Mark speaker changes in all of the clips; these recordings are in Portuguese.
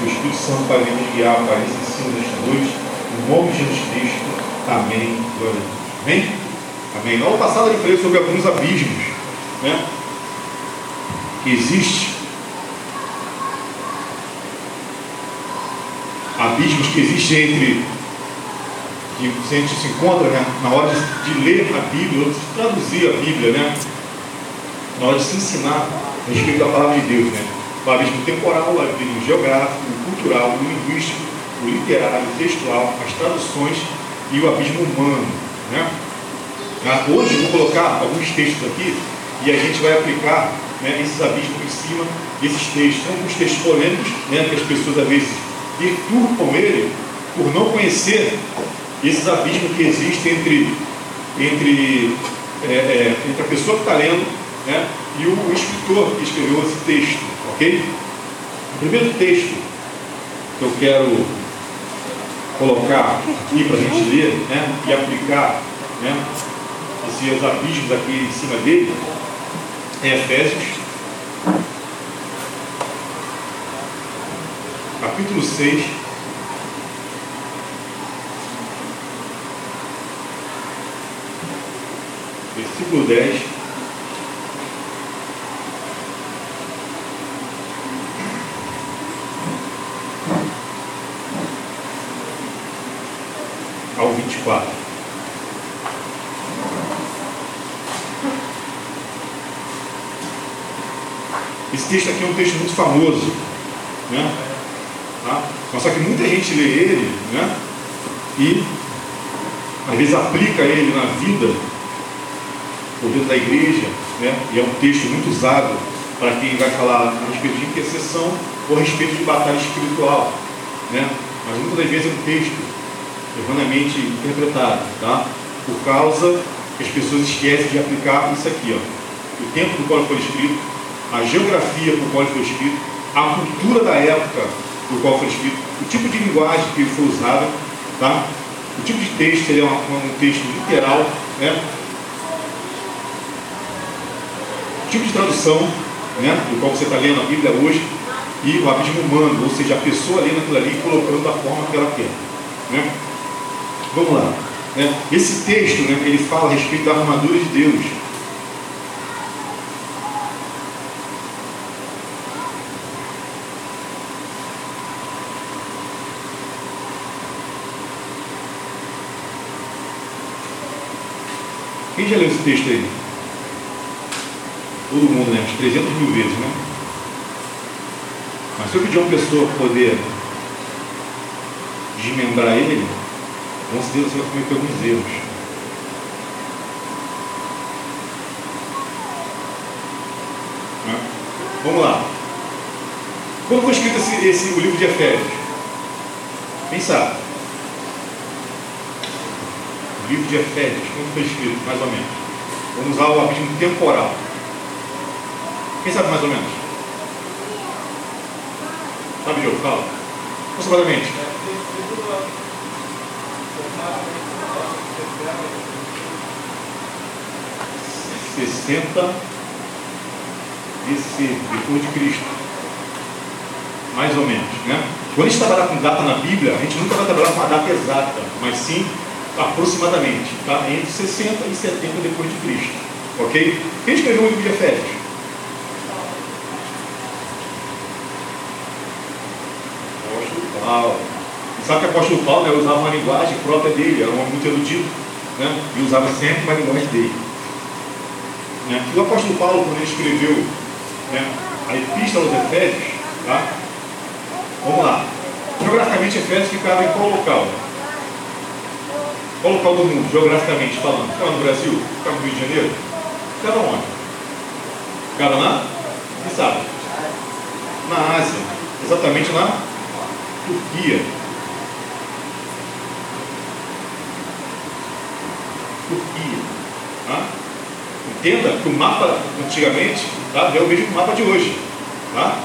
Speaker 1: que o Espírito Santo vai nos guiar para esse ensino desta noite. Em nome de Jesus Cristo. Amém. Glória a Deus. Amém? Amém. Aula passada eu falei sobre alguns abismos né, que existe. Abismos que existem entre que a gente se encontra né, na hora de, de ler a Bíblia, de traduzir a Bíblia, né, na hora de se ensinar a respeito da palavra de Deus. Né, o abismo temporal, o abismo geográfico, o cultural, o linguístico, o literário, o textual, as traduções e o abismo humano. Né? Hoje eu vou colocar alguns textos aqui e a gente vai aplicar né, esses abismos em cima desses textos. São alguns textos polêmicos, né, que as pessoas às vezes perturbam ele por não conhecer esses abismos que existem entre, entre, é, é, entre a pessoa que está lendo né, e o escritor que escreveu esse texto. Ok? O primeiro texto que eu quero colocar aqui para a gente ler né, e aplicar né, esses abismos aqui em cima dele é Efésios, capítulo 6. Versículo 10. Ao 24. Esse texto aqui é um texto muito famoso. Né? Tá? Mas só que muita gente lê ele né? e às vezes aplica ele na vida por dentro da igreja, né? e é um texto muito usado para quem vai falar a respeito de intercessão ou a respeito de batalha espiritual. Né? Mas muitas das vezes é um texto erroneamente interpretado, tá? por causa que as pessoas esquecem de aplicar isso aqui. Ó. O tempo do qual foi escrito, a geografia por qual foi escrito, a cultura da época por qual foi escrito, o tipo de linguagem que foi usada, tá? o tipo de texto, ele é um, um texto literal, né? o tipo de tradução né? do qual você está lendo a Bíblia hoje, e o abismo humano, ou seja, a pessoa lendo aquilo ali e colocando da forma que ela quer. Né? Vamos lá. Né? Esse texto, né, ele fala a respeito da armadura de Deus. Quem já leu esse texto aí? Todo mundo, né? Uns 300 mil vezes, né? Mas se eu pedir a uma pessoa poder desmembrar ele, com certeza você vai cometer alguns erros. Né? Vamos lá. Quando foi escrito esse, esse, o livro de Efésios? Quem sabe? O livro de Efésios, quando foi escrito, mais ou menos? Vamos usar o abismo temporal. Quem sabe mais ou menos? Sabe, Diogo? Fala. Aproximadamente. Sessenta BC, depois de Cristo. Mais ou menos, né? Quando a gente trabalhar com data na Bíblia, a gente nunca vai trabalhar com a data exata, mas sim aproximadamente, tá? Entre 60 e 70 depois de Cristo. Ok? Quem escreveu o livro de Efésios? Apóstolo Paulo. Sabe que o apóstolo Paulo né, usava uma linguagem própria dele, era um homem muito erudito, né? E usava sempre uma linguagem dele. Né? E o apóstolo Paulo, quando ele escreveu né, a epístola aos Efésios, tá? Vamos lá. Geograficamente, Efésios ficava em qual local? Qual local do mundo, geograficamente falando? Ficava no Brasil? Ficava no Rio de Janeiro? Ficava onde? Ficava na? Quem sabe? Na Ásia. Exatamente na Turquia. Turquia. Tá? Entenda que o mapa antigamente tá? é o mesmo mapa de hoje. Tá?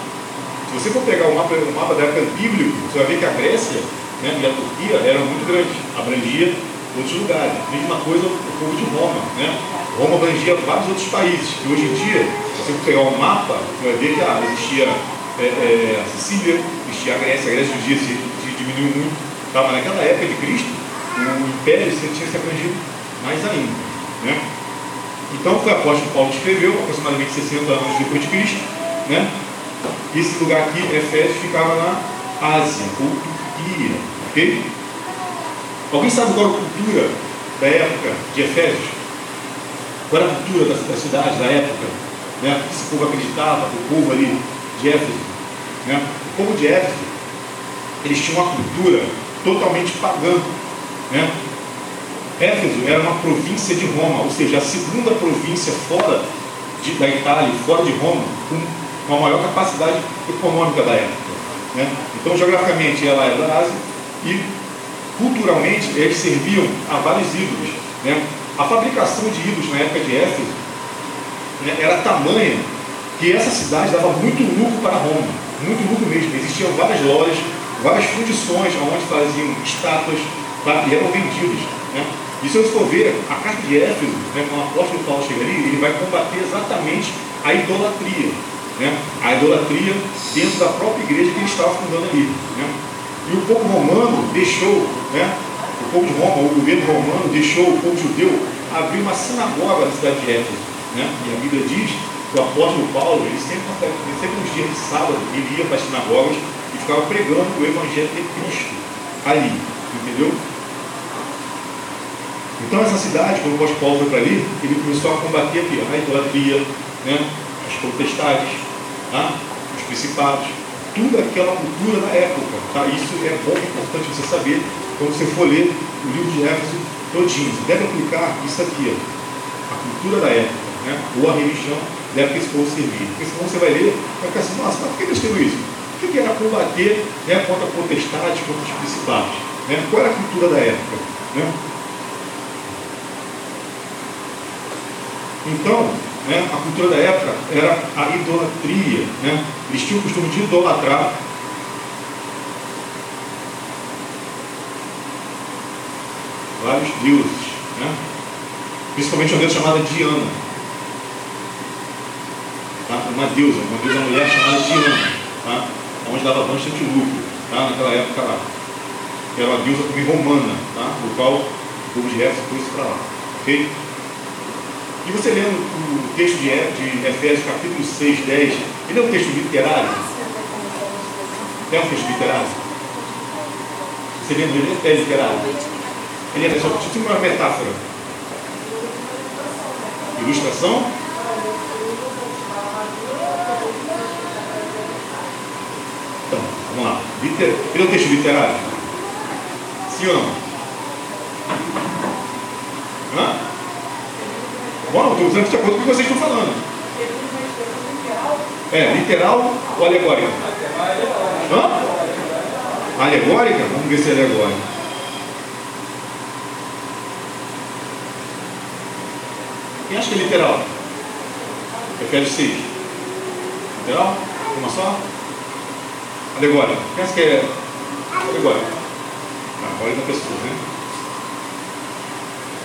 Speaker 1: Se você for pegar o mapa, o mapa da época bíblico, você vai ver que a Grécia né, e a Turquia eram muito grandes, abrangia outros lugares. Mesma coisa o povo de Roma. Né? Roma abrangia vários outros países. E hoje em dia, se você pegar um mapa, você vai ver que ah, existia é, é, a Sicília, existia a Grécia, a Grécia hoje dia se, se diminuiu muito, tá? mas naquela época de Cristo, o império tinha se abrangido mais ainda. Né? Então o apóstolo Paulo escreveu, aproximadamente 60 anos depois de Cristo. Né? Esse lugar aqui, Efésios, ficava na Ásia, ou Turquia. Ok? Alguém sabe qual era a cultura da época de Efésios? Qual era a cultura da, da cidade, da época? Né? Que esse povo acreditava, o povo ali de Éfeso. Né? O povo de Éfeso, eles tinham uma cultura totalmente pagã. Né? Éfeso era uma província de Roma, ou seja, a segunda província fora de, da Itália, fora de Roma, com uma maior capacidade econômica da época. Né? Então, geograficamente, ela era da Ásia e culturalmente eles serviam a vários ídolos. Né? A fabricação de ídolos na época de Éfeso né, era tamanha que essa cidade dava muito lucro para Roma, muito lucro mesmo. Existiam várias lojas, várias fundições onde faziam estátuas tá? e eram vendidos. Né? E se você for ver, a carta de Éfeso, né, quando o apóstolo Paulo chega ali, ele vai combater exatamente a idolatria. Né? A idolatria dentro da própria igreja que ele estava fundando ali. Né? E o povo romano deixou, né, o povo de Roma, o governo romano deixou o povo judeu abrir uma sinagoga na cidade de Éfeso. Né? E a Bíblia diz que o apóstolo Paulo, ele sempre, sempre nos dias de sábado, ele ia para as sinagogas e ficava pregando o evangelho de Cristo ali. Entendeu? Então essa cidade, quando o apóstolo Paulo foi para ali, ele começou a combater aqui, a idolatria, né? as potestades, tá? os principados, tudo aquela cultura da época. Tá? Isso é bom, é importante você saber quando você for ler o livro de Éfeso todinho. Você deve aplicar isso aqui, ó, a cultura da época, né? ou a religião deve que esse povo servir. Porque senão você vai ler vai ficar assim, nossa, mas por que ele escreveu isso? O que era combater né, contra potestades, contra os principados? Né? Qual era a cultura da época? Né? Então, né, a cultura da época era a idolatria. Né? Eles tinham o costume de idolatrar vários deuses. Né? Principalmente uma deusa chamada Diana. Tá? Uma deusa, uma deusa mulher chamada Diana. Tá? Onde dava bastante lucro tá? naquela época lá. Era uma deusa também romana, tá? do qual o povo de Éfeso foi para lá. Ok? E você lendo o texto de, de Efésios, capítulo 6, 10, ele é um texto literário? É um texto literário? Você lendo ele é literário? Ele é só tipo uma metáfora. Ilustração? Então, vamos lá. Ele é um texto literário? Sim ou não? Hã? Bom, estou usando de acordo com o que vocês estão falando. É, literal ou alegórica? Hã? Alegórica? Vamos ver se é alegórica. Quem acha que é literal? Efésios 6. Literal? Uma só? Alegórica. Quem acha que é alegórica? Ah, agora da pessoa, né?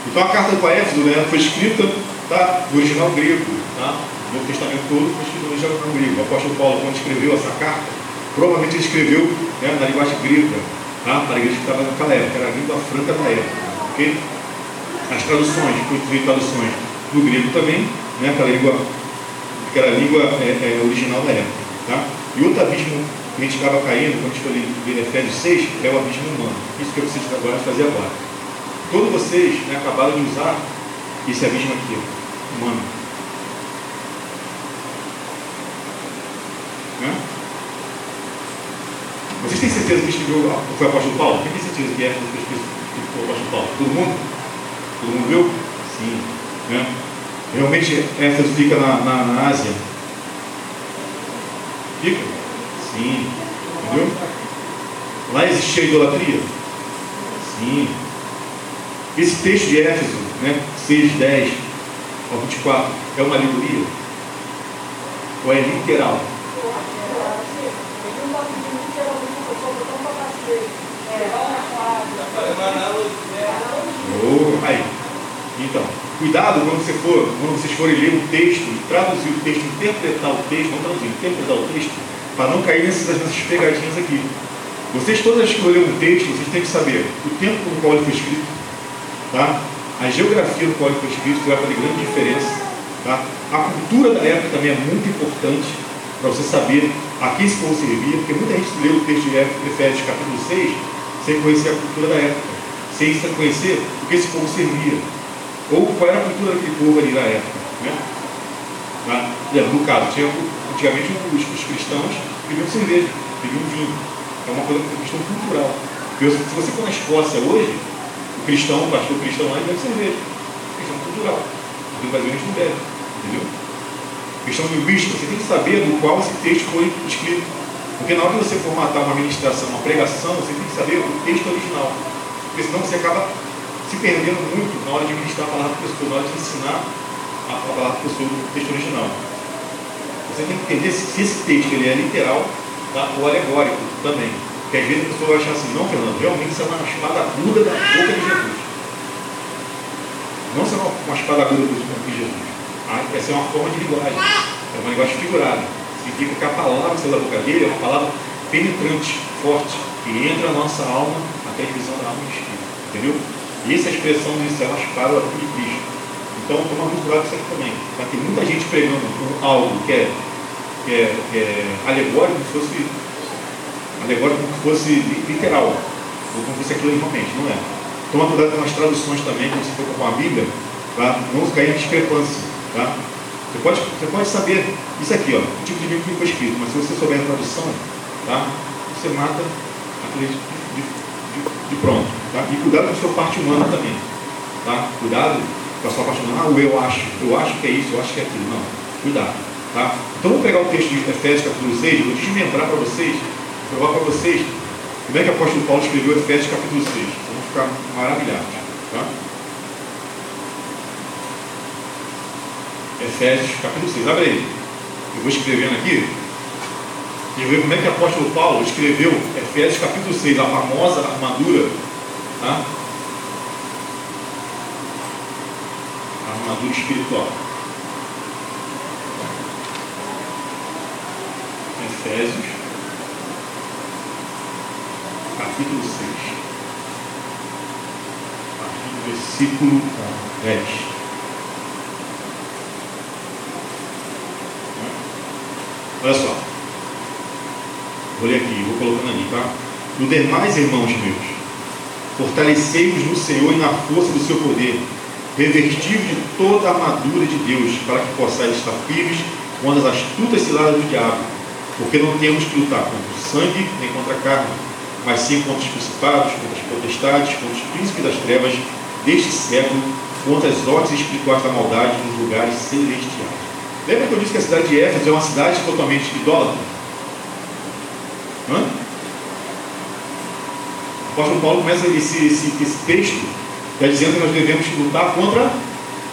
Speaker 1: Então a carta do Éfeso né, foi escrita tá, no original grego. Tá? O Novo Testamento todo escrito no original grego. O apóstolo Paulo, quando escreveu essa carta, provavelmente ele escreveu né, na linguagem grega, tá? para a igreja que estava naquela época, era a língua franca da época. Okay? As traduções, depois traduções do grego também, né, aquela língua, aquela língua é, é, original da época. Tá? E outro abismo que a gente caindo, quando a foi ler Efésios 6, é o abismo humano. Isso que eu preciso agora fazer agora. Todos vocês né, acabaram de usar esse abismo aqui, humano. Né? Vocês têm certeza que escreveu foi o apóstolo Paulo? Quem tem certeza que é que foi o apóstolo Paulo? Todo mundo? Todo mundo viu? Sim. Né? Realmente Éfeso fica na, na, na Ásia? Fica? Sim. Entendeu? Lá existia idolatria? Sim. Esse texto de Éfeso, né, 6, 10 ao 24, é uma alegoria? Ou é literal? Oh, aí. Então, cuidado quando você for, quando vocês forem ler o texto, traduzir o texto, interpretar o texto, não traduzir, interpretar o texto, para não cair nessas, nessas pegadinhas aqui. Vocês todas que vão ler um texto, vocês têm que saber o tempo no qual ele foi escrito, tá? A geografia no qual ele foi escrito, que vai fazer grande diferença. Tá? A cultura da época também é muito importante para você saber a quem esse povo servia, porque muita gente lê o texto de Efésios capítulo 6 sem conhecer a cultura da época, sem conhecer o que esse povo servia, ou qual era a cultura daquele povo ali na época. Né? Tá? No caso, tinha, antigamente os, os cristãos bebiam cerveja, bebiam vinho. É uma coisa, uma questão cultural. Se você for na Escócia hoje, cristão, o pastor cristão lá, ele bebe cerveja. Questão cultural. Aqui no Brasil a gente não bebe. Entendeu? Questão linguística, você tem que saber do qual esse texto foi escrito. Porque na hora que você for matar uma ministração, uma pregação, você tem que saber o texto original. Porque senão você acaba se perdendo muito na hora de ministrar a palavra para pessoa, na hora de ensinar a, palavra para pessoa no texto original. Você tem que entender se esse texto ele é literal tá? ou alegórico também. Porque às vezes a pessoa vai achar assim, não, Fernando, realmente isso é uma espada aguda da boca de Jesus. Não será uma espada aguda de Jesus. Ah, essa é uma forma de linguagem. É uma linguagem figurada. Significa que a palavra que sai da boca dele é uma palavra penetrante, forte, que entra na nossa alma até a divisão da alma e espírito. Entendeu? E essa expressão disso é uma espada da boca de Cristo. Então, toma muito cuidado com isso aqui também. Vai ter muita gente pregando algo que é, que é, que é alegórico, se fosse alegórico como se fosse literal, ou como se fosse aquilo realmente, não é. Toma cuidado com as traduções também, quando você for com a Bíblia, tá? não cair em discrepância. Tá? Você, pode, você pode saber isso aqui, ó, o tipo de Bíblia que foi escrito, mas se você souber a tradução, tá? você mata aquele de, de, de, de pronto. Tá? E cuidado com a sua parte humana também. Tá? Cuidado com a sua parte humana. Ah, o eu acho, eu acho que é isso, eu acho que é aquilo. Não, cuidado. Tá? Então vamos pegar o texto de Efésios capítulo 6, vou desmembrar para vocês provar para vocês como é que o apóstolo Paulo escreveu Efésios capítulo 6. Vocês vão ficar maravilhados. Tá? Efésios capítulo 6. Abre aí. Eu vou escrevendo aqui. E ver como é que o apóstolo Paulo escreveu Efésios capítulo 6, a famosa armadura. Tá? Armadura espiritual. Efésios capítulo 6, a partir do versículo 10. Olha só, vou ler aqui, vou colocando ali, tá? No demais, irmãos meus, fortalecei-vos no Senhor e na força do seu poder, revestivos de toda a armadura de Deus, para que possais estar firmes contra as astutas ciladas do diabo, porque não temos que lutar contra o sangue nem contra a carne mas sim contra os principados, contra as potestades, contra os príncipes das trevas deste século, contra as ordens espirituais da maldade nos lugares celestiais. Lembra que eu disse que a cidade de Éfeso é uma cidade totalmente idólatra? Hã? O apóstolo Paulo começa esse, esse, esse texto já dizendo que nós devemos lutar contra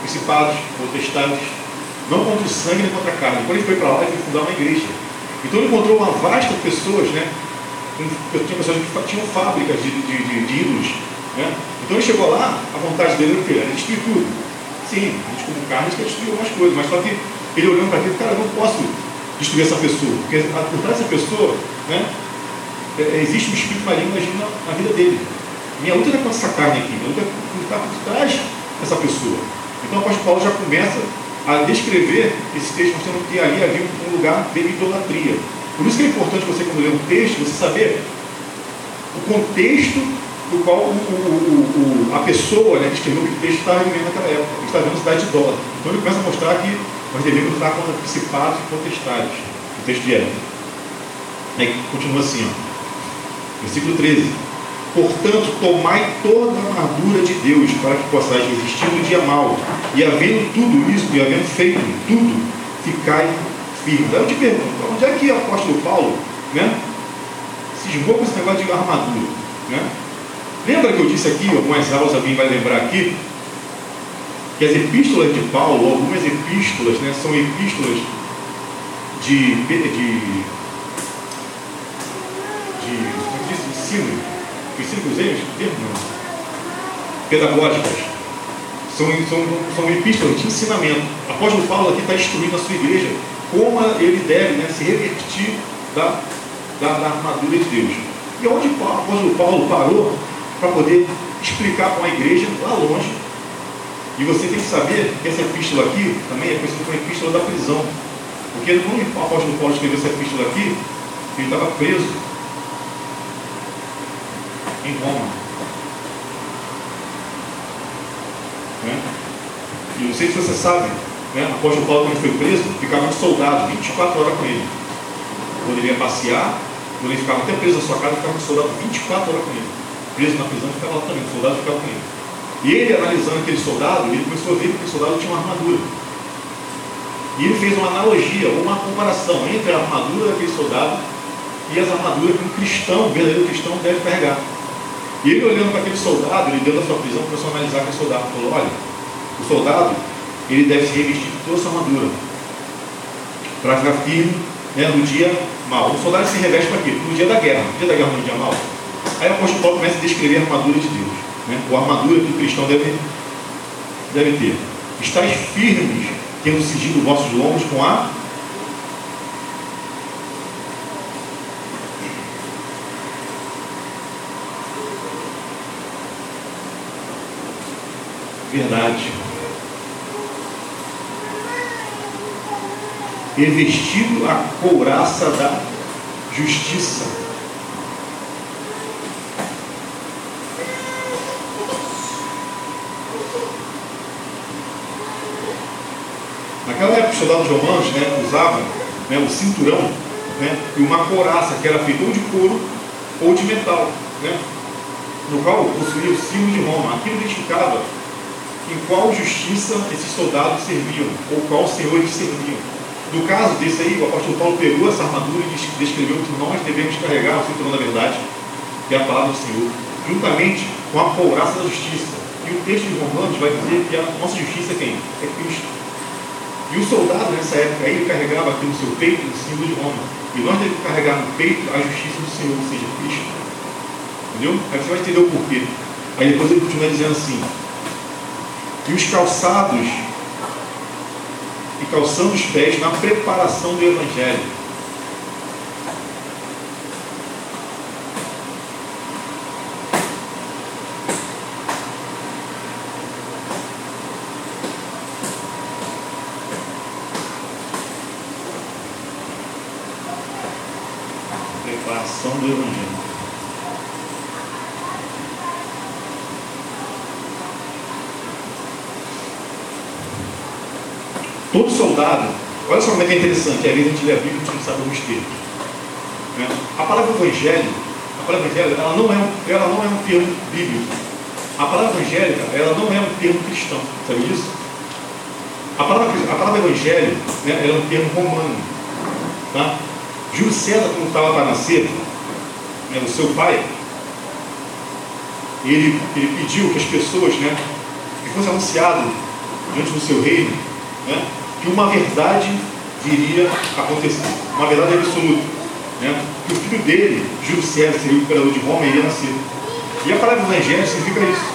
Speaker 1: principados, potestades, não contra o sangue nem contra a carne. Quando ele foi para lá, ele foi fundar uma igreja. Então ele encontrou uma vasta de pessoas, né? Eu tinha pessoas que tinham fábricas de, de, de, de ídolos. Né? Então ele chegou lá, a vontade dele era, era destruir tudo. Sim, a gente como carne quer destruir algumas coisas, mas só que ele olhando para aquilo, cara, eu não posso destruir essa pessoa, porque por trás dessa pessoa, né, é, é, existe um espírito maligno agindo na, na, vida dele. Minha luta não é contra essa carne aqui, minha luta é contra por trás dessa pessoa. Então o apóstolo Paulo já começa a descrever esse texto mostrando que ali havia um lugar de idolatria. Por isso que é importante você, quando lê um texto, você saber o contexto do qual o, o, o, a pessoa né, que escreveu o texto estava vivendo naquela época. Ele está vendo a cidade de dólar. Então ele começa a mostrar que nós devemos lutar contra principados e potestades. O texto de Éden. Aí continua assim, ó. versículo 13. Portanto, tomai toda a armadura de Deus para que possais resistir no dia mau. E havendo tudo isso, e havendo feito tudo, ficai firmes. Aí eu te pergunto, onde é que o apóstolo Paulo né, cismou com esse negócio de armadura? Né? Lembra que eu disse aqui, algumas aulas alguém vai lembrar aqui, que as epístolas de Paulo, algumas epístolas, né, são epístolas de, de, de, como disse, ensino, ensino que usei, não, pedagógicas. São, são, são epístolas de ensinamento. Apóstolo Paulo aqui está instruindo a sua igreja como ele deve né, se revertir da, da, da armadura de Deus. E onde o apóstolo Paulo parou para poder explicar para uma igreja lá longe. E você tem que saber que essa epístola aqui também é conhecida como epístola da prisão. Porque quando o apóstolo Paulo escreveu essa epístola aqui, ele estava preso em Roma. Né? E não sei se você sabe, né? o apóstolo Paulo, quando foi preso, ficava um soldado 24 horas com ele. Quando ele ia passear, quando ele ficava até preso na sua casa, ficava um soldado 24 horas com ele. Preso na prisão, ficava lá também, o soldado ficava com ele. E ele, analisando aquele soldado, ele começou a ver que aquele soldado tinha uma armadura. E ele fez uma analogia, uma comparação entre a armadura daquele soldado e as armaduras que um cristão, um verdadeiro cristão, deve carregar. E ele olhando para aquele soldado, ele dentro da sua prisão, começou a analisar aquele soldado. Falou, olha, o soldado, ele deve se revestir de toda essa armadura. Para ficar firme né, no dia mal. O soldado se reveste para quê? No dia da guerra. No dia da guerra no dia mal. Aí o apóstolo Paulo começa a descrever a armadura de Deus. Né? A armadura que o cristão deve, deve ter. Estais firmes tendo cingido vossos lombos com a verdade. E vestido a couraça da justiça. Naquela época, os soldados romanos né, usavam né, o cinturão né, e uma couraça que era feita ou de couro ou de metal, né, no qual possuía o símbolo de Roma. Aquilo identificava em qual justiça esses soldados serviam, ou qual senhor eles serviam. No caso desse aí, o apóstolo Paulo pegou essa armadura e descreveu que nós devemos carregar o cinturão da verdade, que é a palavra do Senhor, juntamente com a couraça da justiça. E o texto de Romanos vai dizer que a nossa justiça é quem? É Cristo. E o soldado nessa época aí, ele carregava aqui no seu peito o símbolo de Roma. E nós devemos carregar no peito a justiça do Senhor, ou seja, Cristo. Entendeu? Aí você vai entender o porquê. Aí depois ele continua dizendo assim: E os calçados, e calçando os pés na preparação do Evangelho. Preparação do Evangelho. Todo soldado, olha só como é que é interessante, às vezes a gente lê a Bíblia e a gente não sabe alguns termos. Né? A palavra evangelho, a palavra evangelho, ela não, é um, ela não é um termo bíblico. A palavra evangélica, ela não é um termo cristão, sabe disso? A palavra, a palavra evangelho, né, ela é um termo romano. Tá? Júlio César, quando estava para nascer, né, o seu pai, ele, ele pediu que as pessoas, né, que fosse anunciado diante do seu reino, né, que uma verdade viria a acontecer, uma verdade absoluta. Né, que o filho dele, Júlio César, seria o imperador de Roma, iria nascer. E a palavra evangelho significa isso,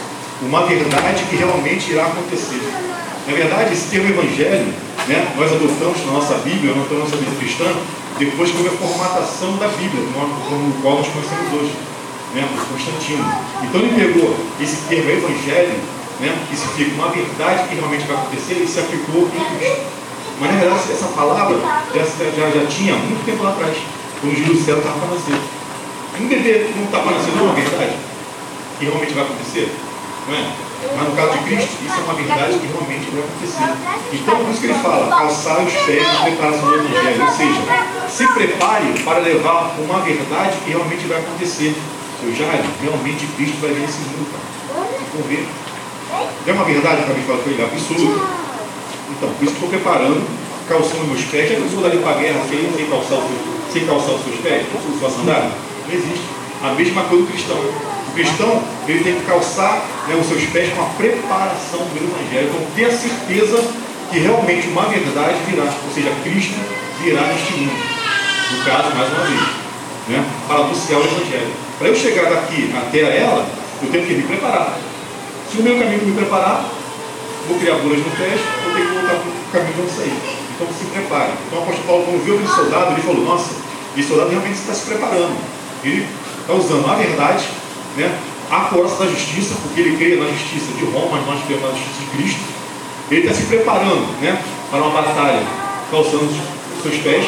Speaker 1: uma verdade que realmente irá acontecer. Na verdade, esse termo evangelho, né, nós adotamos na nossa Bíblia, na nossa Bíblia cristã, depois que houve a formatação da Bíblia, como o qual nós conhecemos hoje, né, por Constantino. Então ele pegou esse termo evangelho, né, que significa uma verdade que realmente vai acontecer, e se aplicou em Cristo. Mas na verdade, essa palavra já, já, já tinha muito tempo lá atrás, quando Júlio César estava para nascer. Um bebê não está para nascer, não é uma verdade que realmente vai acontecer? Não é? Mas no caso de Cristo, isso é uma verdade que realmente vai acontecer. Então, por isso que ele fala, calçar os pés na preparação do Evangelho. Ou seja, se prepare para levar uma verdade que realmente vai acontecer. Seu Jairo, realmente Cristo vai vir nesse mundo. Vamos ver. É uma verdade para mim falar com ele, absoluta. Então, por isso que estou preparando, calçando meus pés. Já pensou dali para a guerra sem, sem, calçar sem calçar os seus pés? Sua sandália? Não existe. A mesma coisa do cristão. O cristão ele tem que calçar né, os seus pés com a preparação do Evangelho. Então, ter a certeza que realmente uma verdade virá, ou seja, Cristo virá neste mundo. No caso, mais uma vez, né, para anunciar o Evangelho. Para eu chegar daqui até ela, eu tenho que me preparar. Se no meu caminho me preparar, vou criar bolas no pés, vou ter que voltar para o caminho de onde sair. Então se prepare. Então o apóstolo Paulo, quando viu aquele soldado, ele falou, nossa, esse soldado realmente está se preparando. Ele está usando a verdade, né, a coraça da justiça, porque ele crê na justiça de Roma, mas nós cremos na justiça de Cristo. Ele está se preparando né, para uma batalha, calçando os seus pés.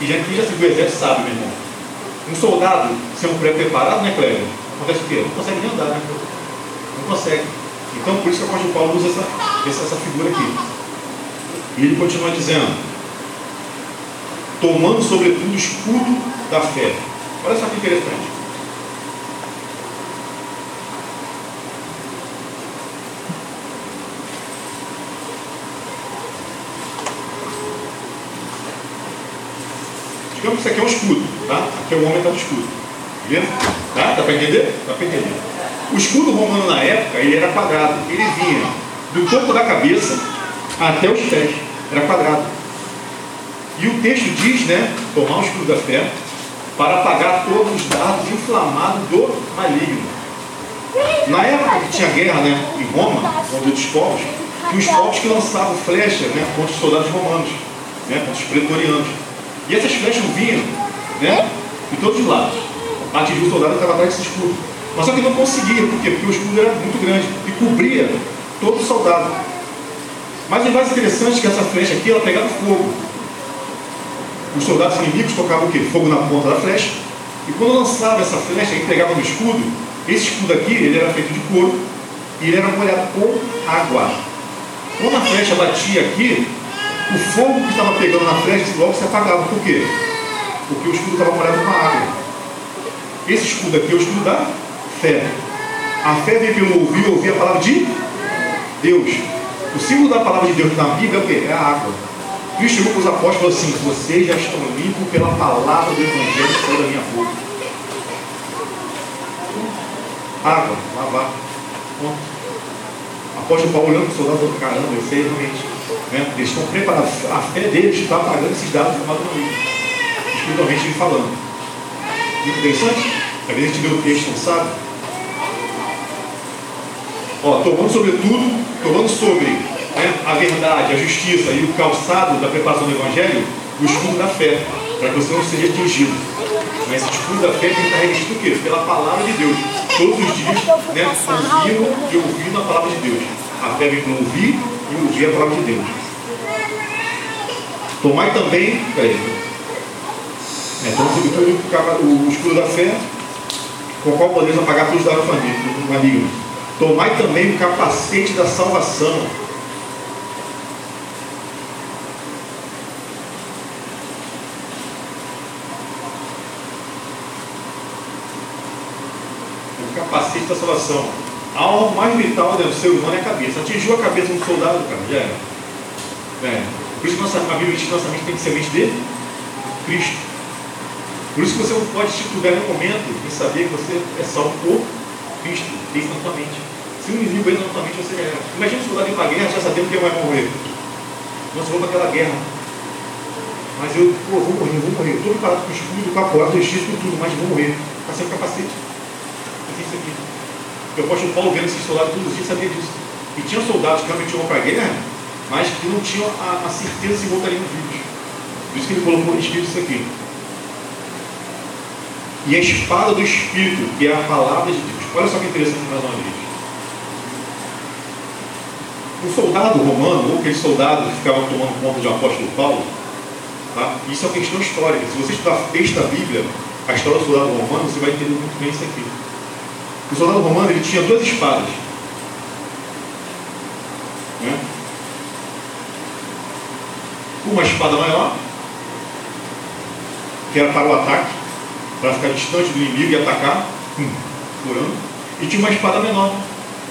Speaker 1: E já, quem já seguiu o exército sabe, meu irmão. Um soldado sendo pré-preparado, né, Cléber? Acontece o quê? Não consegue nem andar, né? Não consegue. Então, por isso que o apóstolo Paulo usa essa, essa, figura aqui. E ele continua dizendo: tomando sobretudo o escudo da fé. Olha só que interessante. Digamos que isso aqui é um escudo, tá? Aqui é o homem está no escudo. Beleza? Tá? Dá para entender? Dá para entender. O escudo romano na época, ele era quadrado. Ele vinha do topo da cabeça até os pés. Era quadrado. E o texto diz, né? Tomar o escudo da fé para apagar todos os dados inflamados do maligno. Na época que tinha guerra né, em Roma, com outros povos, que os povos que lançavam flechas né, contra os soldados romanos, né, contra os pretorianos. E essas flechas vinham né, de todos os lados. Atingiu o soldado que estava atrás desse escudo. Mas só que não conseguia, por quê? Porque o escudo era muito grande e cobria todo o soldado. Mas o mais interessante é que essa flecha aqui, ela pegava fogo. Os soldados inimigos tocavam o quê? Fogo na ponta da flecha. E quando lançava essa flecha e pegava no escudo, esse escudo aqui, ele era feito de couro e ele era molhado com água. Quando a flecha batia aqui, o fogo que estava pegando na flecha logo se apagava. Por quê? Porque o escudo estava molhado com água. Esse escudo aqui é o escudo da fé. A fé vem pelo ouvir, ouvir a palavra de Deus. O símbolo da palavra de Deus na Bíblia é o quê? É a água. Cristo chegou para os apóstolos e falou assim: Vocês já estão limpos pela palavra do Evangelho que saiu da minha boca. Água, lavar. Ponto. Apóstolo Paulo olhando para o soldado falou: Caramba, eu sei realmente. Né? Eles estão preparados. A fé deles está apagando esses dados no livro. Espiritualmente falando. Muito interessante. Às vezes a gente vê o texto não sabe. Ó, tomando sobretudo, tomando sobre né, a verdade, a justiça e o calçado da preparação do Evangelho, o escudo da fé, para que você não seja atingido. Mas esse escudo da fé tem que estar revestido o quê? Pela palavra de Deus. Todos os dias, né, ouvindo e ouvindo a palavra de Deus. A fé vem para ouvir e ouvir a palavra de Deus. Tomai também, peraí. É, então, o, o escudo da fé, com qual podemos apagar todos os dados malignos. Tomai também o capacete da salvação capacete da salvação. A alma mais vital do ser humano é a cabeça. Atingiu a cabeça de um soldado, cara, já era. É. Por isso que nossa, a Bíblia diz nossa mente tem que ser mente de Cristo. Por isso que você não pode titubear no momento em saber que você é salvo por Cristo. Tem isso na sua mente. Se um inimigo entra na sua mente, você era. Imagina um soldado ir para a guerra já sabendo que vai morrer. Nós vamos para aquela guerra. Mas eu, pô, vou morrer, vou morrer. Estou preparado com escudo, com a porta, com tudo, mas vou morrer. Está sem capacete isso aqui. O apóstolo Paulo vendo esses soldados todos os dias sabia disso. E tinha soldados que realmente iam para a guerra, mas que não tinham a, a certeza se voltariam vivos. Por isso que ele colocou no Espírito isso aqui. E a espada do Espírito, que é a palavra de Deus. Olha só que interessante mais uma vez. O soldado romano, ou aquele soldado que ficava tomando conta de um apóstolo Paulo, tá? isso é uma questão histórica. Se você estudar texto da Bíblia, a história do soldado romano, você vai entender muito bem isso aqui. O soldado romano ele tinha duas espadas. Né? Uma espada maior, que era para o ataque, para ficar distante do inimigo e atacar, hum, furando. E tinha uma espada menor,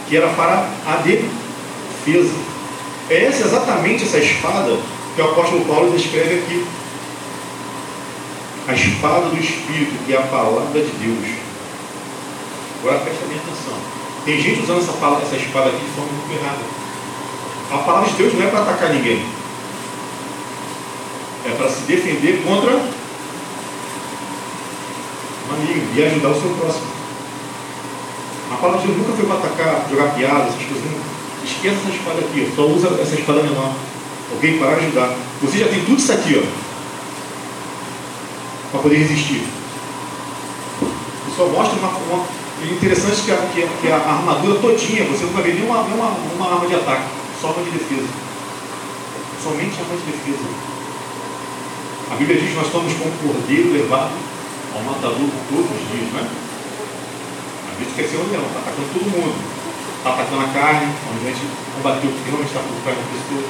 Speaker 1: que era para a defesa. É essa exatamente essa espada que o apóstolo Paulo descreve aqui. A espada do Espírito, que é a palavra de Deus. Agora presta bem atenção. Tem gente usando essa, palavra, essa espada aqui de forma muito errada. A palavra de Deus não é para atacar ninguém. É para se defender contra um amigo e ajudar o seu próximo. A palavra de Deus nunca foi para atacar, jogar piadas, essas coisas. Esquece essa espada aqui, só usa essa espada menor. Ok? Para ajudar. Você já tem tudo isso aqui, ó. para poder resistir. Isso só mostra uma, uma é interessante que a, que, que a armadura todinha, você não vai ver nenhuma, nenhuma uma arma de ataque, só arma de defesa. Somente arma de defesa. A Bíblia diz que nós estamos com o cordeiro levado ao matador todos os dias, não é? Gente quer ser leão, está atacando todo mundo. Está atacando a carne, onde a gente combateu o que realmente está por trás da pessoa.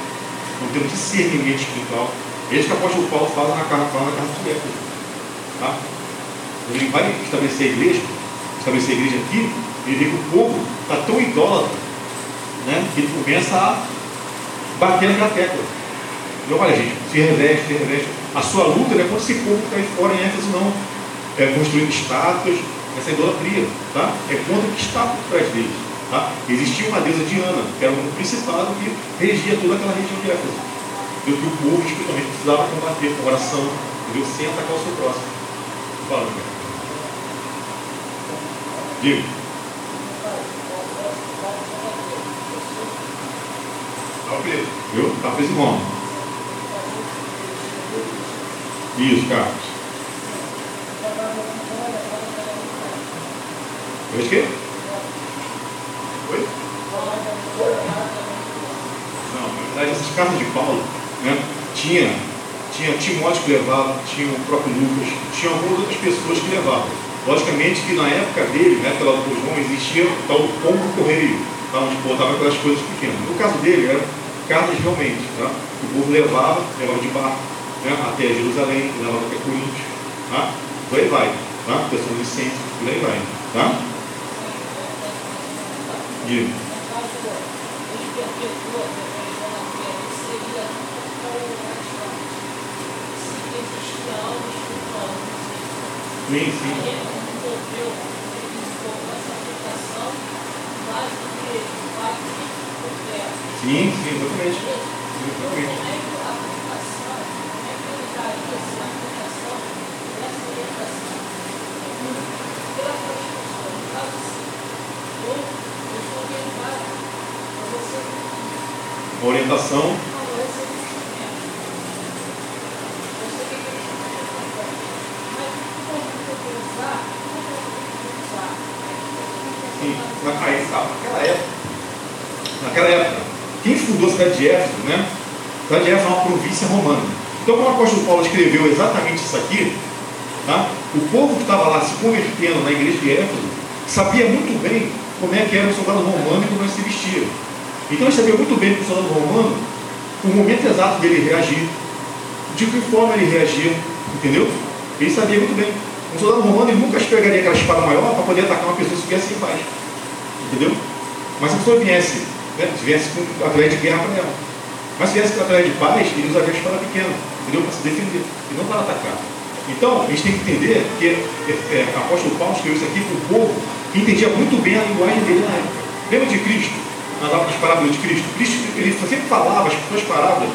Speaker 1: Não temos discernimento espiritual. É que o apóstolo Paulo fala na carta, fala na carta de Éfeso. Tá? Ele vai estabelecer a igreja, estabelecer a igreja aqui, ele vê que o povo está tão idólatra, né, que ele começa a bater na tecla. E olha, gente, se reveste, se reveste. A sua luta não é contra esse povo que está aí fora em Éfeso, não. É construindo estátuas, essa idolatria, tá? É contra o que está por trás deles. Tá? Existia uma deusa Diana, que era um principado que regia toda aquela região de Éfeso. E o povo espiritualmente precisava combater com oração, entendeu? sem atacar o seu próximo. Fala. Diga. Está preso. Viu? Está preso em Roma. Isso, Carlos. Foi quê? Oi? Não, na verdade essas cartas de Paulo, né, tinha, tinha Timóteo que levava, tinha o próprio Lucas, tinha algumas outras pessoas que levavam. Logicamente que na época dele, na época do João, existia o tal do pombo correio, tá, onde botava aquelas coisas pequenas. No caso dele, eram cartas realmente, tá? o povo levava, levava de barco né, até Jerusalém, levava até Coríntios, tá? por vai, tá? Tessalonicenses, por aí vai, tá? Diga. Sim, sim. Sim, sim, exatamente. Exatamente. Uma orientação Sim, aí, naquela época, naquela época, quem fundou a cidade de Éfeso, né? A cidade de Éfeso é uma província romana. Então, quando o apóstolo Paulo escreveu exatamente isso aqui, tá? o povo que estava lá se convertendo na igreja de Éfeso sabia muito bem como é que era o soldado romano e como ele se vestia. Então ele sabia muito bem que o soldado romano, o momento exato dele reagir, de que forma ele reagia, entendeu? Ele sabia muito bem. Um soldado romano ele nunca pegaria aquela espada maior para poder atacar uma pessoa se viesse em paz. Entendeu? Mas se a pessoa viesse, né, se viesse com através de guerra para ela. Mas se viesse através de paz, ele usaria a espada pequena, entendeu? Para se defender, e não para atacar. Então, a gente tem que entender que é, é, apóstolo Paulo escreveu isso aqui para o povo entendia muito bem a linguagem dele na época. Lembra de Cristo? Nas parábolas de Cristo? Cristo ele sempre falava as suas parábolas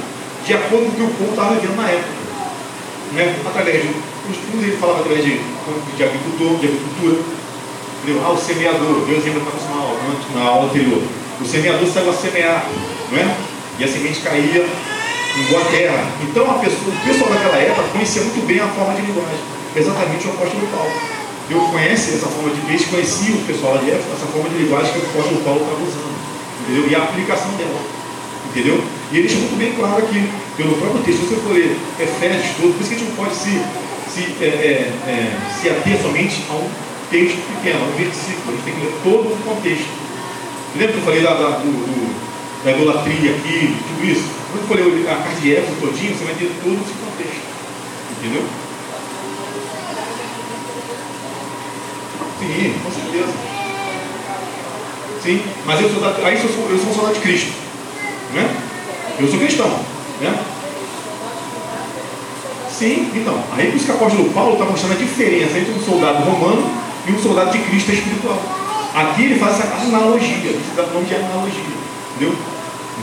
Speaker 1: de acordo com o que o povo estava vivendo na época. Né? Através de. Uns ele falava através de, de agricultor, de agricultura. Entendeu? Ah, o semeador, deu exemplo na, na aula anterior. O semeador saiu a semear, não é? E a semente caía em boa terra. Então a pessoa, o pessoal daquela época conhecia muito bem a forma de linguagem. Exatamente o apóstolo Paulo. Eu conhece essa forma de eles conheciam o pessoal de época, essa forma de linguagem que o apóstolo Paulo estava usando. Entendeu? E a aplicação dela. Entendeu? E ele deixa muito bem claro aqui, pelo próprio texto, se você for ler Efésios todo, por isso que a gente não pode se, se, é, é, é, se ater somente a um texto pequeno, a um versículo, a gente tem que ler todo o contexto. Lembra que eu falei da, da, do, do, da idolatria aqui, tudo isso? Quando for ler a carta de Éfeso todinho, você vai ter todo esse contexto. Entendeu? Sim, com certeza. Sim, mas eu sou da, aí eu sou, eu sou um soldado de Cristo. Né? Eu sou cristão. Né? Sim, então. Aí por isso que o apóstolo Paulo está mostrando a diferença entre um soldado romano e um soldado de Cristo espiritual. Aqui ele faz essa analogia, ele dá o nome de analogia. Entendeu?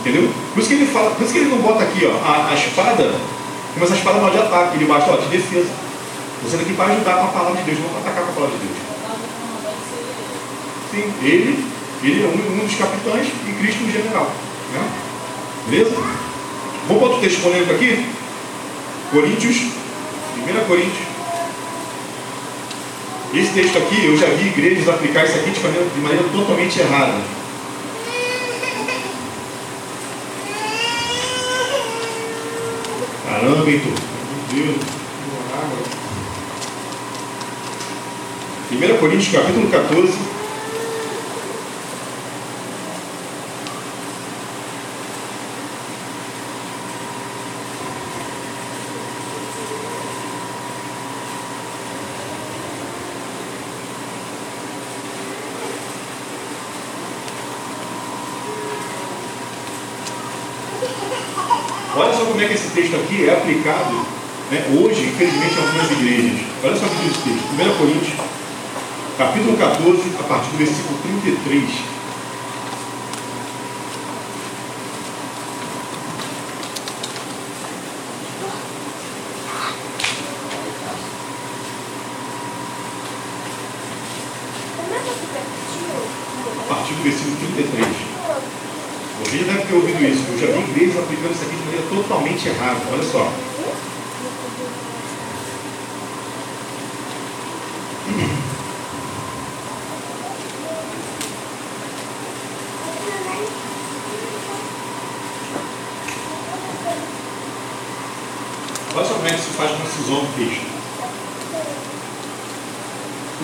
Speaker 1: Entendeu? Por isso que ele fala, por isso que ele não bota aqui, ó, a, a espada, como essa espada não é de ataque, ele basta, ó, de defesa. Você está aqui para ajudar com a palavra de Deus, não para atacar com a palavra de Deus. Sim, ele, ele é um, um dos capitães e Cristo o general. Né? Beleza? Vamos para outro texto polêmico aqui? Coríntios, 1 Coríntios, Esse texto aqui, eu já vi igrejas aplicar isso aqui de maneira, de maneira totalmente errada. Caramba, Heitor. Meu Deus. 1 Coríntios capítulo 14. Olha só como é que aqui é aplicado né, hoje, infelizmente, em algumas igrejas. Olha só o que diz o texto. 1 Coríntios, capítulo 14, a partir do versículo 33. A partir do versículo 33. Você já deve ter ouvido isso. Eu já vi igrejas aplicando isso aqui de maneira totalmente errada. Olha só. Olha só como é que concisão no texto.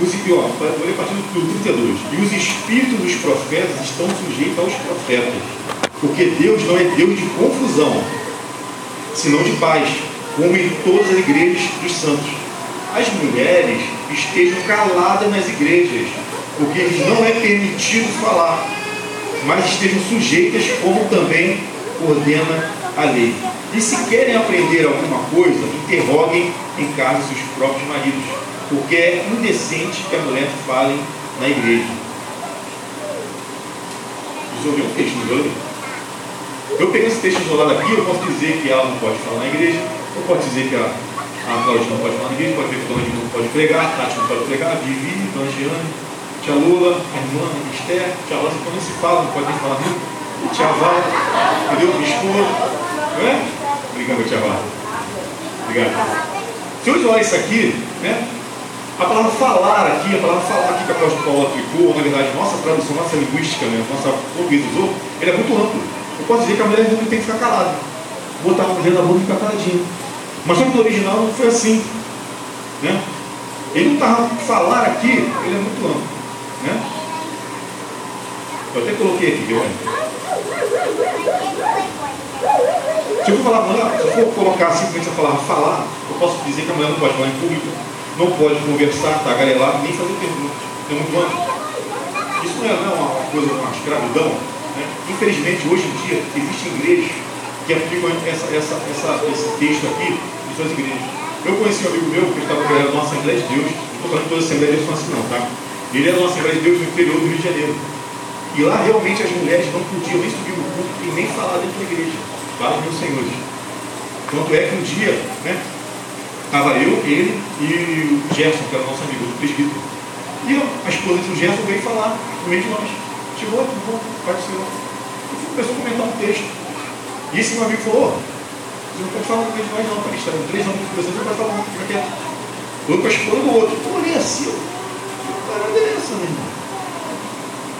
Speaker 1: Os, ó, vou ler partir do 32. E os espíritos dos profetas estão sujeitos aos profetas, porque Deus não é Deus de confusão, senão de paz, como em todas as igrejas dos santos. As mulheres estejam caladas nas igrejas, porque lhes não é permitido falar, mas estejam sujeitas, como também ordena a lei. E se querem aprender alguma coisa, interroguem em casa seus próprios maridos, porque é indecente que a mulher fale na igreja. Vocês ouviram o texto, ouviu? Eu peguei esse texto isolado aqui, eu posso dizer que ela não pode falar na igreja, eu posso dizer que a, a Cláudia não pode falar na igreja, pode ver que a Dona não pode pregar, a Tati não pode pregar, a Vivi, Dona Giane, tia Lula, a irmã, a Esther, tia Rosa, quando se fala, não pode nem falar tia Val, entendeu? Esposa, não é? Obrigado, tia Val. Obrigado. Se eu isolar isso aqui, né? A palavra falar aqui, a palavra falar aqui que a apóstolo Paulo aplicou, na verdade, nossa tradução, nossa linguística, né, nossa português usou, ele é muito amplo. Eu posso dizer que a mulher não tem que ficar calada. Botar a mulher na boca e ficar caladinha. Mas no original não foi assim. Né? Ele não estava falar aqui, ele é muito amplo. Né? Eu até coloquei aqui, viu? Se eu for, falar, se eu for colocar simplesmente a palavra falar, eu posso dizer que a mulher não pode falar em público, não pode conversar, tagarelar, nem fazer perguntas. É muito amplo. Isso não é, não é uma coisa, uma escravidão. Né? Infelizmente, hoje em dia, existem igrejas que aplicam essa, essa, essa, esse texto aqui em suas igrejas. Eu conheci um amigo meu que estava trabalhando numa Assembleia de Deus, estou falando toda a Assembleia de Deus assim não, tá? Ele era uma Assembleia de Deus no interior do Rio de Janeiro. E lá realmente as mulheres não podiam nem subir no culto e nem falar dentro da igreja, para os meus senhores. Tanto é que um dia, né, estava eu, ele e o Gerson, que era o nosso amigo, do presbítero. E a esposa do Gerson veio falar no meio de nós. Chegou, tudo bom, pai do Senhor. E começou a comentar um texto. E esse meu amigo falou, você não pode falar no meio de nós não, para estar três anos de você não pode falar não, fica quieto. Eu com a esposa do outro. Eu olhei assim, que parada é essa, meu irmão?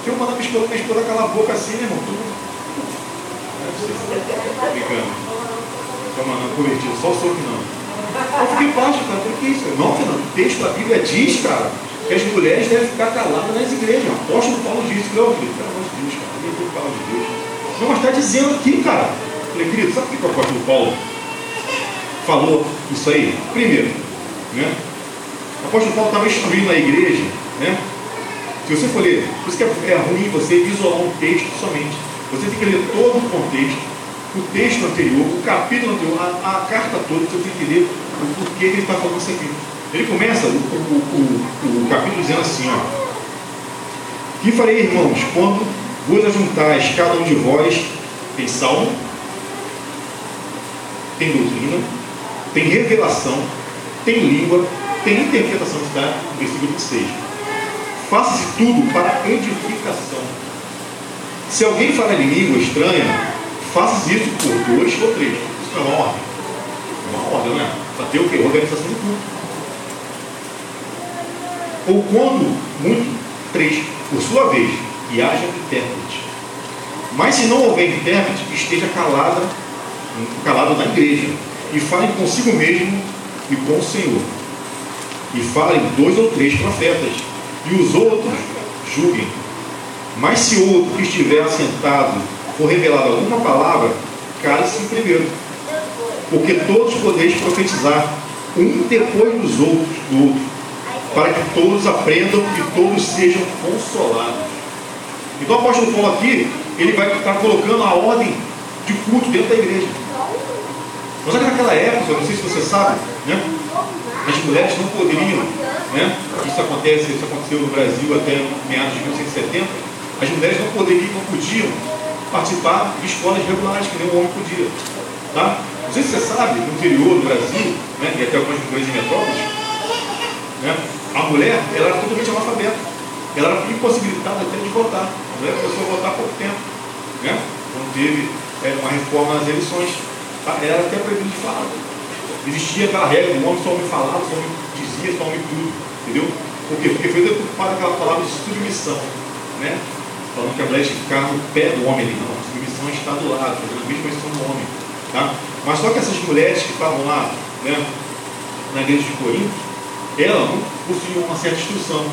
Speaker 1: Se eu mandar minha esposa, minha esposa calar a boca assim, meu irmão, tudo. Tô brincando. Calma, não, convertido, só o soco não. Eu fiquei baixo, cara, o que é isso? Não, Fernando, o texto da Bíblia diz, cara, que as mulheres devem ficar caladas nas igrejas. O apóstolo Paulo disse, meu filho, pelo amor de Deus, cara, ninguém tem palavra de Deus. Não, mas está dizendo aqui, cara. Eu falei, querido, sabe por que o apóstolo Paulo falou isso aí? Primeiro, né? O apóstolo Paulo estava instruindo a igreja, né? Se você for ler, por isso que é ruim você isolar um texto somente. Você tem que ler todo o contexto, o texto anterior, o capítulo anterior, a, a carta toda, você tem que entender o porquê que ele está falando isso aqui. Ele começa o, o, o, o capítulo dizendo assim, ó. Que farei, irmãos, quando vos ajuntais cada um de vós tem salmo, tem doutrina, tem revelação, tem língua, tem interpretação, está no versículo 26. Faça-se tudo para edificação. Se alguém fala em língua estranha, faça isso por dois ou três. Isso é uma ordem. É uma ordem, não é? Para ter o quê? Organização do culto. Ou quando, muito, três, por sua vez, e haja intérprete. Mas se não houver intérprete, esteja calada, calado na igreja, e fale consigo mesmo e com o Senhor. E falem dois ou três profetas, e os outros julguem. Mas se outro que estiver assentado for revelado alguma palavra, cale-se primeiro. Porque todos podeis profetizar, um depois dos outros, do outro, para que todos aprendam e todos sejam consolados. Então o apóstolo Paulo aqui, ele vai estar colocando a ordem de culto dentro da igreja. Mas naquela época, não sei se você sabe, né, as mulheres não poderiam, né, isso acontece, isso aconteceu no Brasil até meados de 1970, as mulheres não poderiam, não podiam participar de escolas regulares, que nem o homem podia. Tá? Não sei se você sabe, no interior do Brasil, né, e até algumas grandes metrópoles, né, a mulher ela era totalmente analfabeta. Ela era impossibilitada até de votar. A mulher começou a votar há pouco tempo. Né? Quando teve é, uma reforma nas eleições, tá? ela era até proibida de falar. Existia aquela regra, o homem só me falava, só me dizia, só me tudo. Entendeu? Por quê? Porque foi deturpada aquela palavra de submissão. Né? Falando que a mulher tinha que ficar no pé do homem ali. Não, a submissão está do lado, fazendo a mesma posição do homem. Tá? Mas só que essas mulheres que estavam lá né, na igreja de Corinto, ela não possuía uma certa instrução.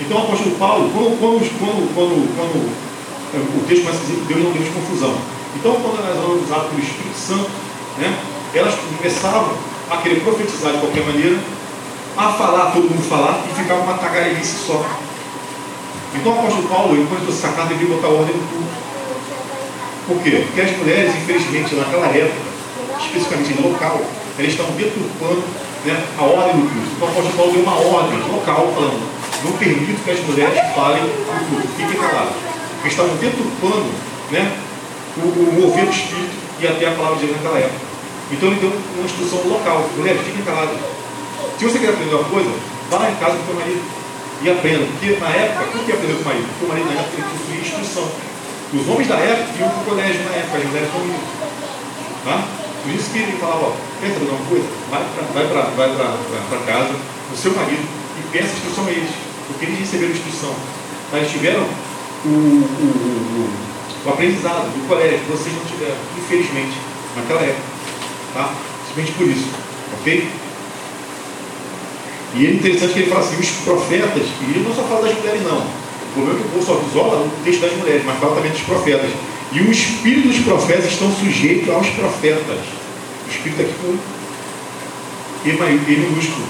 Speaker 1: Então o apóstolo Paulo, quando, quando, quando, quando, quando é, o texto começa a dizer que Deus não teve confusão. Então quando elas eram usadas pelo Espírito Santo, né, elas começavam a querer profetizar de qualquer maneira, a falar, todo mundo falar, e ficava uma tagarelice só. Então o apóstolo Paulo, enquanto você sacar, deveria botar ordem no culto. Por quê? Porque as mulheres, infelizmente, naquela época, especificamente local, elas estavam deturpando né, a ordem do culto. Então o apóstolo Paulo deu uma ordem local falando, não permito que as mulheres falem no culto, fiquem caladas. Porque estavam deturpando né, o, o mover do Espírito e até a palavra de Deus naquela época. Então ele deu uma instrução local, mulheres, fiquem caladas. Se você quer aprender uma coisa, vá lá em casa com o seu marido e aprenda. Porque na época, por que aprender com o marido? Porque o marido na época possuía instrução. Os homens da época iam para o colégio na época, as mulheres não iam. Tá? Por isso que ele falava, ó, quer saber uma coisa? Vai para casa, o seu marido, e peça instrução a eles. Porque eles receberam instrução. Tá? Eles tiveram o, o, o, o aprendizado do colégio, vocês não tiveram, infelizmente, naquela época. Tá? Simplesmente por isso. Ok? E é interessante que ele fala assim, os profetas, e ele não só fala das mulheres não. O problema é que o povo só isola o texto das mulheres, mas fala também dos profetas. E o espírito dos profetas estão sujeitos aos profetas. O espírito aqui com E minúsculo.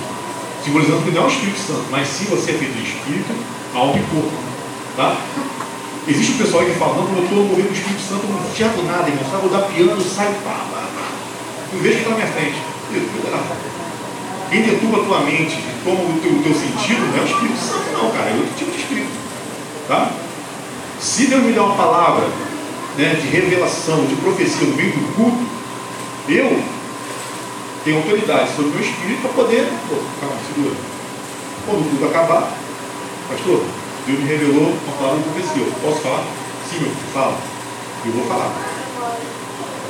Speaker 1: Simbolizando que não é o Espírito Santo, mas sim você é feito de espírito, alma e corpo. Tá? Existe um pessoal que fala, não, eu estou movendo o Espírito Santo, eu não enxergo nada, irmão. Sabe, eu dar piano, sai, pá, pá, pá. Não vejo que está na minha frente. Quem deturba a tua mente e toma o teu, o teu sentido não é o Espírito Santo, não, cara. É outro tipo de espírito. Tá? Se Deus me der uma palavra né, de revelação, de profecia no meio do culto, eu tenho autoridade sobre o meu espírito para poder. Pô, calma, segura. Quando o culto acabar, pastor, Deus me revelou uma palavra de profecia. Eu posso falar? Sim, meu filho, fala. Eu vou falar.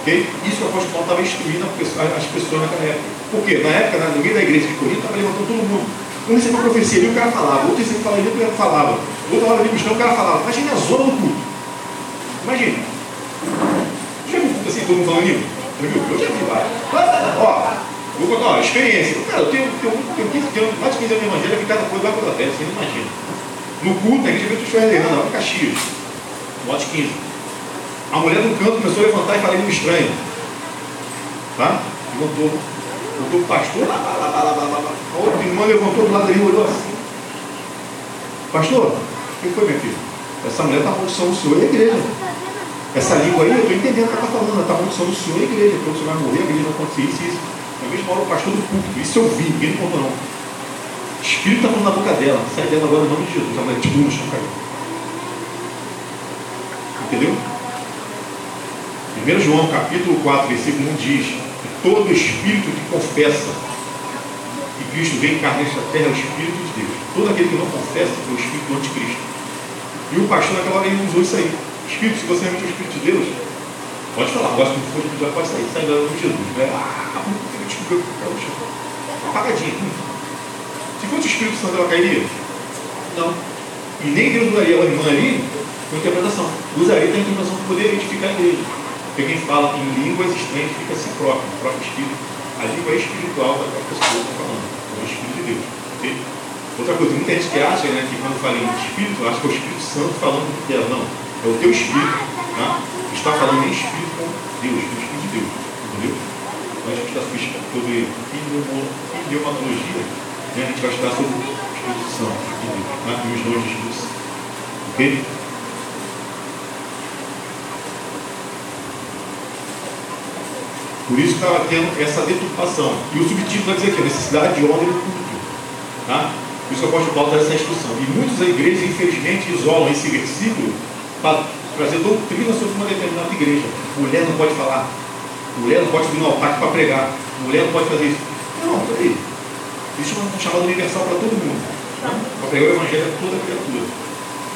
Speaker 1: Ok? Isso o apóstolo Paulo estava instruindo as pessoas naquela época. Por quê? Na época, no meio da igreja de Corinto, estava levantando todo mundo. Um recebeu profecia ali, o cara falava. Outro recebeu falava ali, o cara falava. Outro hora ali o cara falava. Imagina a zona do culto. Imagina. Já viu culto assim, todo mundo falando livro? Eu já vi vários. Ó, vou contar uma experiência. Cara, eu tenho, tenho, tenho 15, tenho mais de 15 anos de evangelho, vi cada coisa lá pela terra, você não imagina. No culto, a gente viu o Ferreira, lá em Caxias, no lote 15. A mulher do canto começou a levantar e falar língua estranha. Tá? Levantou. Voltou o pastor, lá, lá, lá, lá, lá, lá, lá. A outra irmã levantou do lado dele e olhou assim. Pastor, o que foi, minha filha? Essa mulher está amaldiçoando o senhor e a igreja. Essa língua aí, eu estou entendendo o que ela está falando. Ela está amaldiçoando o senhor e a igreja. Quando o senhor vai morrer, a igreja vai acontecer isso e isso. Uma vez falou o pastor do culto. Isso eu vi, ninguém me contou não. Espírito está falando na boca dela. Sai dela agora em nome de Jesus. A mulher tipo no chão caiu. Entendeu? 1 João capítulo 4, versículo 1 diz todo espírito que confessa que Cristo veio encarnar nesta terra é o Espírito de Deus. Todo aquele que não confessa é o Espírito do Anticristo. E o pastor naquela hora ele usou isso aí. Espírito, se você é o Espírito de Deus, pode falar, agora se for espiritual, pode sair, sai da nome de Jesus. Né? Ah, descobriu, apagadinho. Se fosse o Espírito Santo, ela cairia? Não. E nem Deus usaria a irmã ali com interpretação. Usaria a interpretação para poder edificar a igreja. Porque quem fala em línguas estranhas fica a si próprio, o próprio Espírito. A língua é espiritual da pessoa que está falando, é o Espírito de Deus. Okay? Outra coisa, muita gente que acha né, que quando fala em Espírito, acha que é o Espírito Santo falando dela. Não, é o teu Espírito. Tá? Está falando em Espírito com Deus, com o Espírito de Deus. Entendeu? Então a gente está sobre idiomatologia, né, a gente vai estudar sobre Espírito Santo de Deus, né, e os dons de Espírito Santo. Ok? Por isso estava tendo essa deturpação. E o subtítulo vai dizer aqui, necessidade de ordem no culto. Tá? Por isso que eu posso pautar essa instrução. E muitas igrejas, infelizmente, isolam esse versículo para trazer doutrina sobre uma determinada igreja. Mulher não pode falar. Mulher não pode vir no altar para pregar. Mulher não pode fazer isso. Não, peraí. Isso é um chamado universal para todo mundo. Né? Para pregar o evangelho a toda criatura.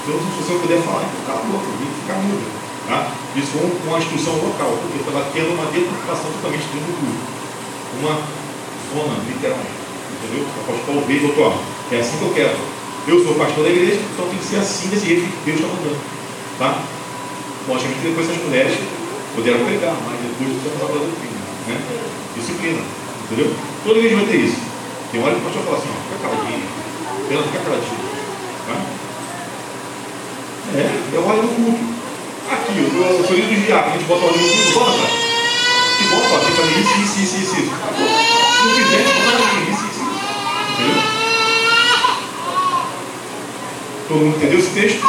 Speaker 1: Então, se você puder falar, então cala fica mudo. Tá? Isso foi uma instrução local, porque estava tendo uma deturpação totalmente dentro do culto. Uma zona, literalmente. Entendeu? O apóstolo veio e ó, é assim que eu quero. Eu sou pastor da igreja, então tem que ser assim, desse jeito que Deus está mandando. Tá? Logicamente, depois essas mulheres puderam pregar, mas depois você vai falar doutrina. Né? Disciplina. Entendeu? Toda igreja vai ter isso. Tem hora que o pastor fala assim, ó, fica caladinho. Pena fica caladinho. Tá? É, é hora do culto. Aqui, o livro de diácono, a gente bota o livro no bota, cara. Que bom, ó, tem que fazer isso, isso, isso, isso. isso. Se não fizer, bota isso, isso, isso. Entendeu? Todo mundo entendeu esse texto?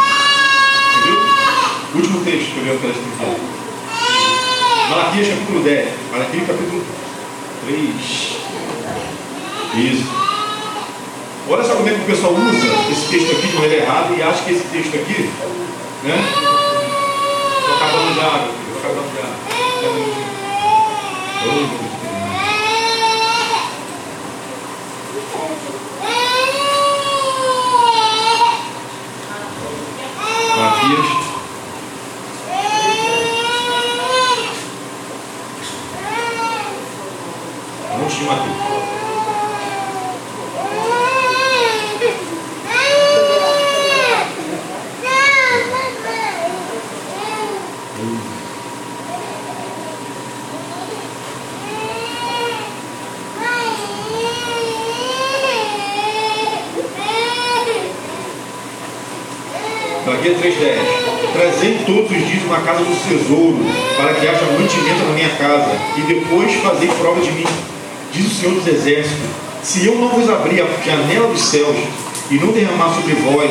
Speaker 1: Entendeu? Último texto que eu li para esta Malaquias capítulo 10. Malaquias capítulo 3. Isso. Olha só como é que o pessoal usa esse texto aqui de maneira errada e acha que esse texto aqui, né? Estou acabando já, estou acabando já. Oh, Malaquias Vamos de Mateus. 3,10 Trazei todos os dias uma casa do tesouro, para que haja mantimento na minha casa, e depois fazei prova de mim, diz o Senhor dos Exércitos. Se eu não vos abrir a janela dos céus e não derramar sobre vós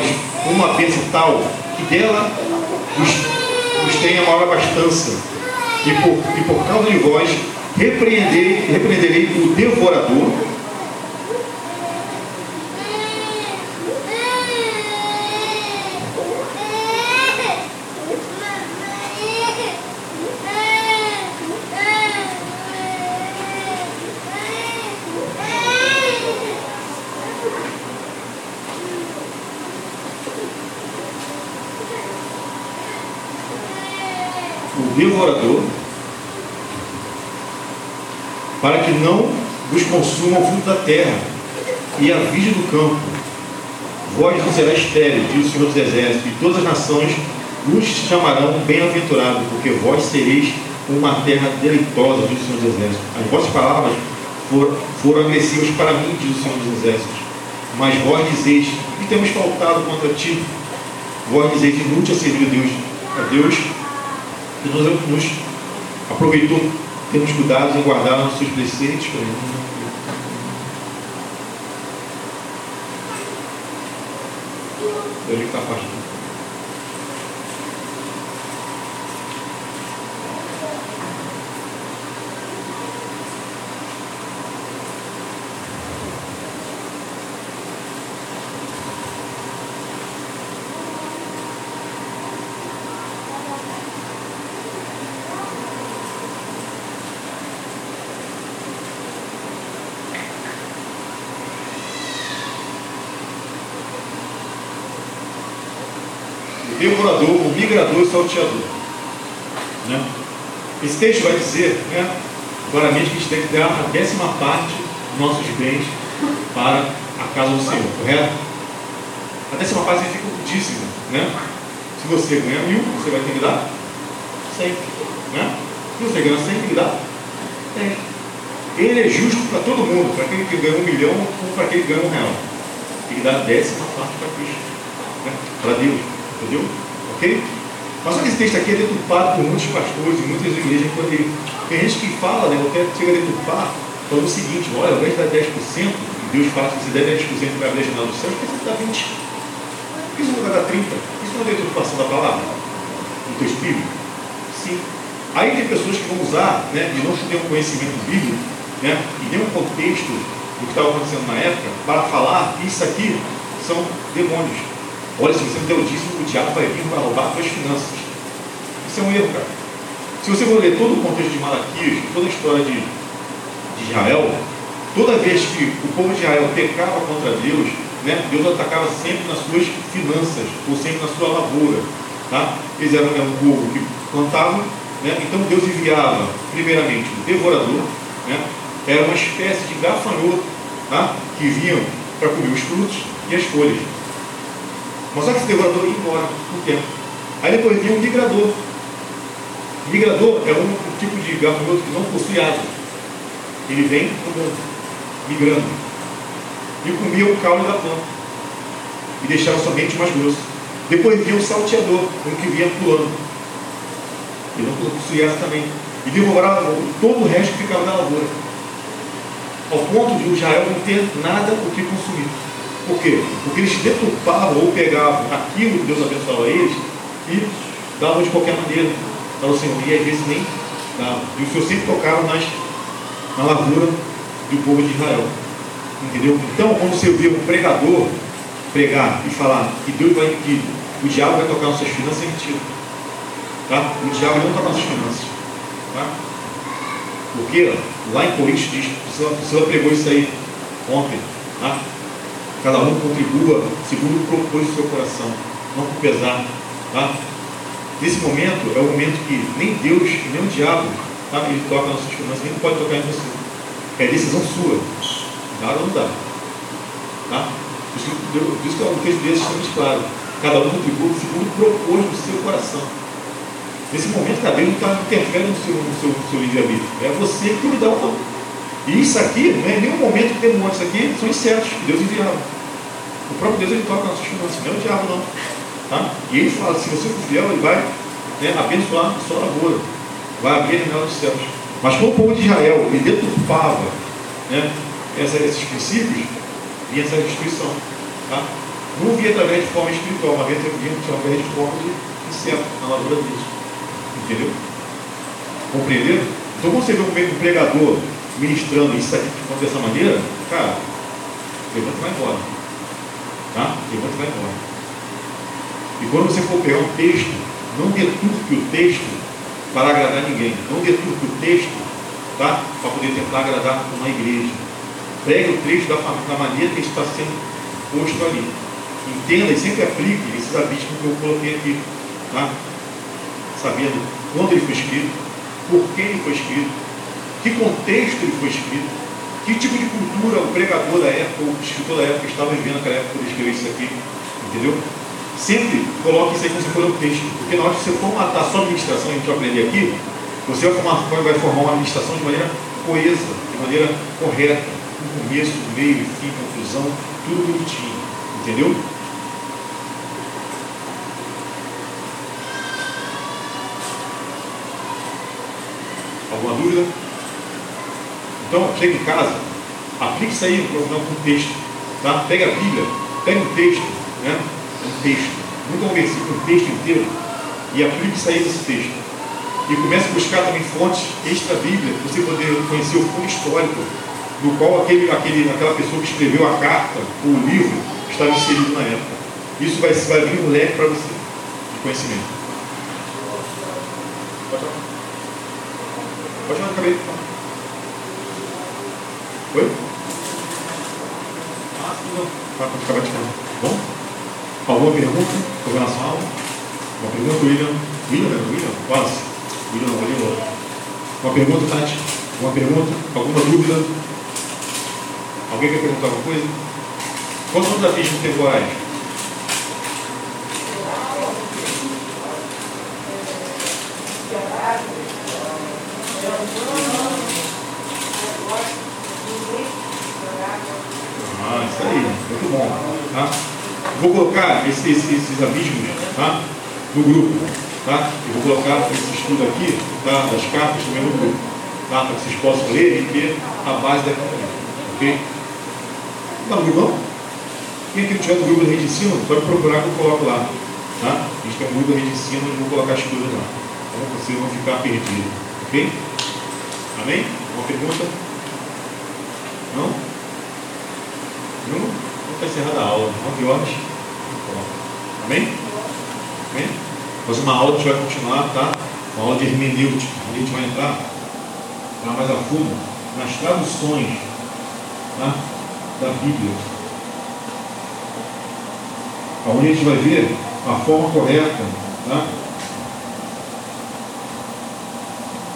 Speaker 1: uma bênção tal, que dela vos, vos tenha maior abastança, e por, e por causa de vós repreenderei, repreenderei o devorador, o devorador, para que não vos consuma o da terra e a virgem do campo. Vós não será estéreo, diz o Senhor dos Exércitos, e todas as nações vos chamarão bem-aventurado, porque vós sereis uma terra deleitosa, diz o Senhor dos Exércitos. As vossas palavras foram, foram agressivas para mim, diz o Senhor dos Exércitos. Mas vós dizeis, que temos faltado contra ti? Vós dizeis, inútil é servir a Deus, a Deus que nos aproveitou, temos cuidado em guardar os seus preceitos. Ele está devorador, o migrador e o salteador. Né? Esse texto vai dizer né, claramente que a gente tem que dar a décima parte dos nossos bens para a casa do Senhor, correto? Até ser uma fase dificultíssima, né? Se você ganha mil, você vai ter que dar 100, né? Se você ganha 100, tem que dar 10. Ele é justo para todo mundo, para aquele que ganha um milhão ou para aquele que ganha um real. Que dar a décima parte para Cristo, né? para Deus, entendeu? Ok? Mas só que esse texto aqui é deturpado por muitos pastores e muitas igrejas poder. Tem gente que fala, né, até chega a deturpar, falando o seguinte, olha, ao invés de dar 10%, e Deus fala que você der 10% para a janela do céu, por que você dá 20%? Por que você não vai dar 30%? Isso não é deturpação da palavra? No teu espírito? Sim. Aí tem pessoas que vão usar, né, e não ter um conhecimento bíblico, né, e nem um contexto do que estava acontecendo na época, para falar que isso aqui são demônios. Olha, se você não der o dízimo, o diabo vai vir para roubar suas finanças. Isso é um erro, cara. Se você for ler todo o contexto de Malaquias, toda a história de, de Israel, toda vez que o povo de Israel pecava contra Deus, né, Deus atacava sempre nas suas finanças, ou sempre na sua lavoura. Tá? Eles eram, eram um povo que plantavam, né, então Deus enviava, primeiramente, um devorador, né, era uma espécie de gafanhoto tá, que vinham para comer os frutos e as folhas. Mas só que esse devorador ia embora com tempo. Aí depois vinha um migrador. Migrador é um tipo de gafanhoto que não possui asa. Ele vem andando, migrando. E comia o caule da planta. E deixava somente mais grosso. Depois vinha o salteador, um que vinha pulando. Ele não possuía asa também. E devorava todo o resto que ficava na lavoura. Ao ponto de o Israel não ter nada o que consumir. Por quê? Porque eles deturpavam ou pegavam aquilo que Deus abençoava eles e davam de qualquer maneira para o Senhor. E às vezes nem davam. E o Senhor sempre tocava nas, na lavoura do povo de Israel. Entendeu? Então, quando você vê um pregador pregar e falar que Deus vai, que o diabo vai tocar nas suas finanças, é mentira. Tá? O diabo não toca nas suas finanças. Tá? Porque lá em Coríntios diz, o Senhor pregou isso aí ontem. Tá? Cada um contribua segundo propôs o seu coração, não por pesar. Tá? Nesse momento é o momento que nem Deus, nem o diabo, tá? ele toca nas suas finanças, nem pode tocar em você. É decisão sua. Dá ou não dá. Tá? Por isso que é um texto desse extremamente claro. Cada um contribua segundo propôs no seu coração. Nesse momento, cada um está interferindo no seu, seu, seu livre-arbítrio. É você que que dar o não. E isso aqui não é nenhum momento que demônio, isso aqui são insetos que Deus enviava. O próprio Deus ele toca nossas finanças, não é o diabo não. Tá? E ele fala, se você for fiel, ele vai né, abençoar a sua lavoura, vai abrir a janela dos céus. Mas quando o povo de Israel ele deturpava né, essa, esses princípios, vinha essa destruição. Tá? Não via através de forma espiritual, mas via através de forma de inseto na lavoura deles. Entendeu? Compreenderam? Então você vê um pregador ministrando isso aqui dessa maneira, cara, levanta e vai embora. Tá? Levanta e vai embora. E quando você for pegar um texto, não deturpe o texto para agradar ninguém. Não deturpe o texto tá? para poder tentar agradar uma igreja. Pregue o texto da, da maneira que está sendo posto ali. Entenda e sempre aplique esses abismos que eu coloquei aqui. Tá? Sabendo quando ele foi escrito, por que ele foi escrito, que contexto ele foi escrito que tipo de cultura o pregador da época, o escritor da época estava vivendo naquela época quando escreveu isso aqui? Entendeu? Sempre coloque isso aí como se for um texto, porque na hora que você for matar a administração, a gente vai aprender aqui, você vai formar, vai formar uma administração de maneira coesa, de maneira correta, com começo, meio, fim, conclusão, tudo bonitinho. Entendeu? Alguma dúvida? Então, chega em casa, aplique isso aí no contexto. Tá? Pega a Bíblia, pega um texto, né? um texto, nunca um versículo, um texto inteiro, e aplique isso aí nesse texto. E comece a buscar também fontes extra-bíblia, para você poder conhecer o fundo histórico do qual aquele, aquele, aquela pessoa que escreveu a carta, o livro, estava inserido na época. Isso vai, vai abrir um leque para você de conhecimento. Pode falar. Pode falar, acabei. Oi? Para de falar. Bom? Alguma pergunta relação à aula? Uma pergunta, William? William, não, William? Quase. William não, William Uma pergunta, Tati? Uma pergunta? Alguma dúvida? Alguém quer perguntar alguma coisa? Quais são os desafios temporais? Vou colocar esse, esse, esses abismos tá? no grupo. Tá? Eu vou colocar esse estudo aqui tá? das cartas também no grupo. Tá? Para que vocês possam ler e ter a base da Ok? Não, no grupo não? Quem aqui não tiver no grupo da rede de ensino, pode procurar que eu coloco lá. Tá? A gente tem um grupo da rede de ensino, eu vou colocar as coisas lá. Para vocês não ficar perdidos. Ok? Amém? Uma pergunta? Não? Vou estar encerrada a aula. 9 horas. Amém? Amém? Mas uma aula a gente vai continuar, tá? Uma aula de hermenêutica. A gente vai entrar, entrar mais a fundo nas traduções tá? da Bíblia onde a gente vai ver a forma correta tá?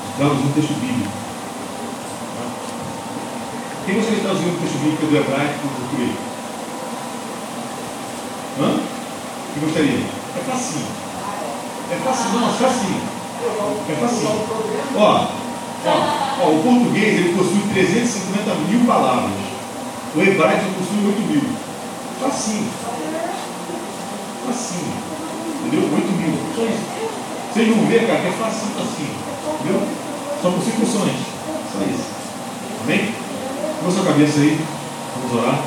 Speaker 1: de traduzir um texto bíblico. Tá? Quem gostaria de traduzir um texto bíblico do hebraico para o português? Hã? Quem gostaria? É facinho. É facinho, não, é facinho. É facinho. Ó, ó, ó, o português ele possui 350 mil palavras. O hebraico possui 8 mil. Facinho assim. Entendeu? 8 mil. Só isso. Vocês vão ver, cara, que é fácil assim. Entendeu? São consecuções. Só isso. Amém? Com sua cabeça aí. Vamos orar.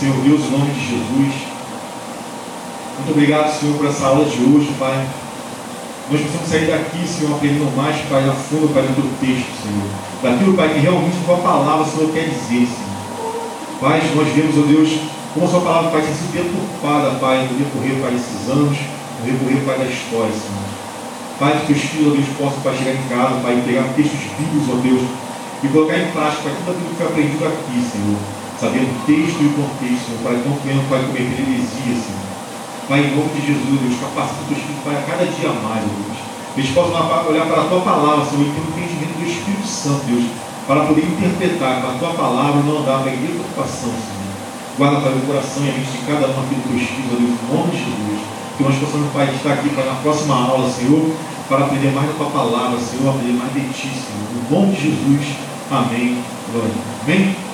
Speaker 1: Senhor Deus, em nome de Jesus. Muito obrigado, Senhor, por essa aula de hoje, Pai. Nós precisamos sair daqui, Senhor, aprendendo mais, Pai, a fundo, Pai, do texto, Senhor. Daquilo, Pai, que realmente a tua palavra, Senhor, quer dizer, Senhor. Pai, nós vemos, ó Deus, como a sua palavra, Pai, tem sido deturpada, Pai, no decorrer, Pai, desses anos, no decorrer, Pai, da história, Senhor. Pai, que teus filhos, ó Deus, possam, Pai, chegar em casa, Pai, pegar textos bíblicos, ó Deus, e colocar em prática, Pai, tudo aquilo que foi aprendido aqui, Senhor. Sabendo o texto e o contexto, para que venham, Pai, cometer heresia, Senhor. Pai, em nome de Jesus, Deus, capacita os teus filhos, Pai, a cada dia mais, Deus. Eles possam olhar para a tua palavra, Senhor, e ter o entendimento do Espírito Santo, Deus, para poder interpretar com a tua palavra e não andar, em preocupação, Senhor. Guarda, Pai, o coração e a mente de cada um aqui dos teus filhos, Deus, em nome de Jesus. Que nós possamos, Pai, estar aqui para na próxima aula, Senhor, para aprender mais da tua palavra, Senhor, aprender mais de ti, Senhor. Em nome de Jesus. Amém. Glória. Amém.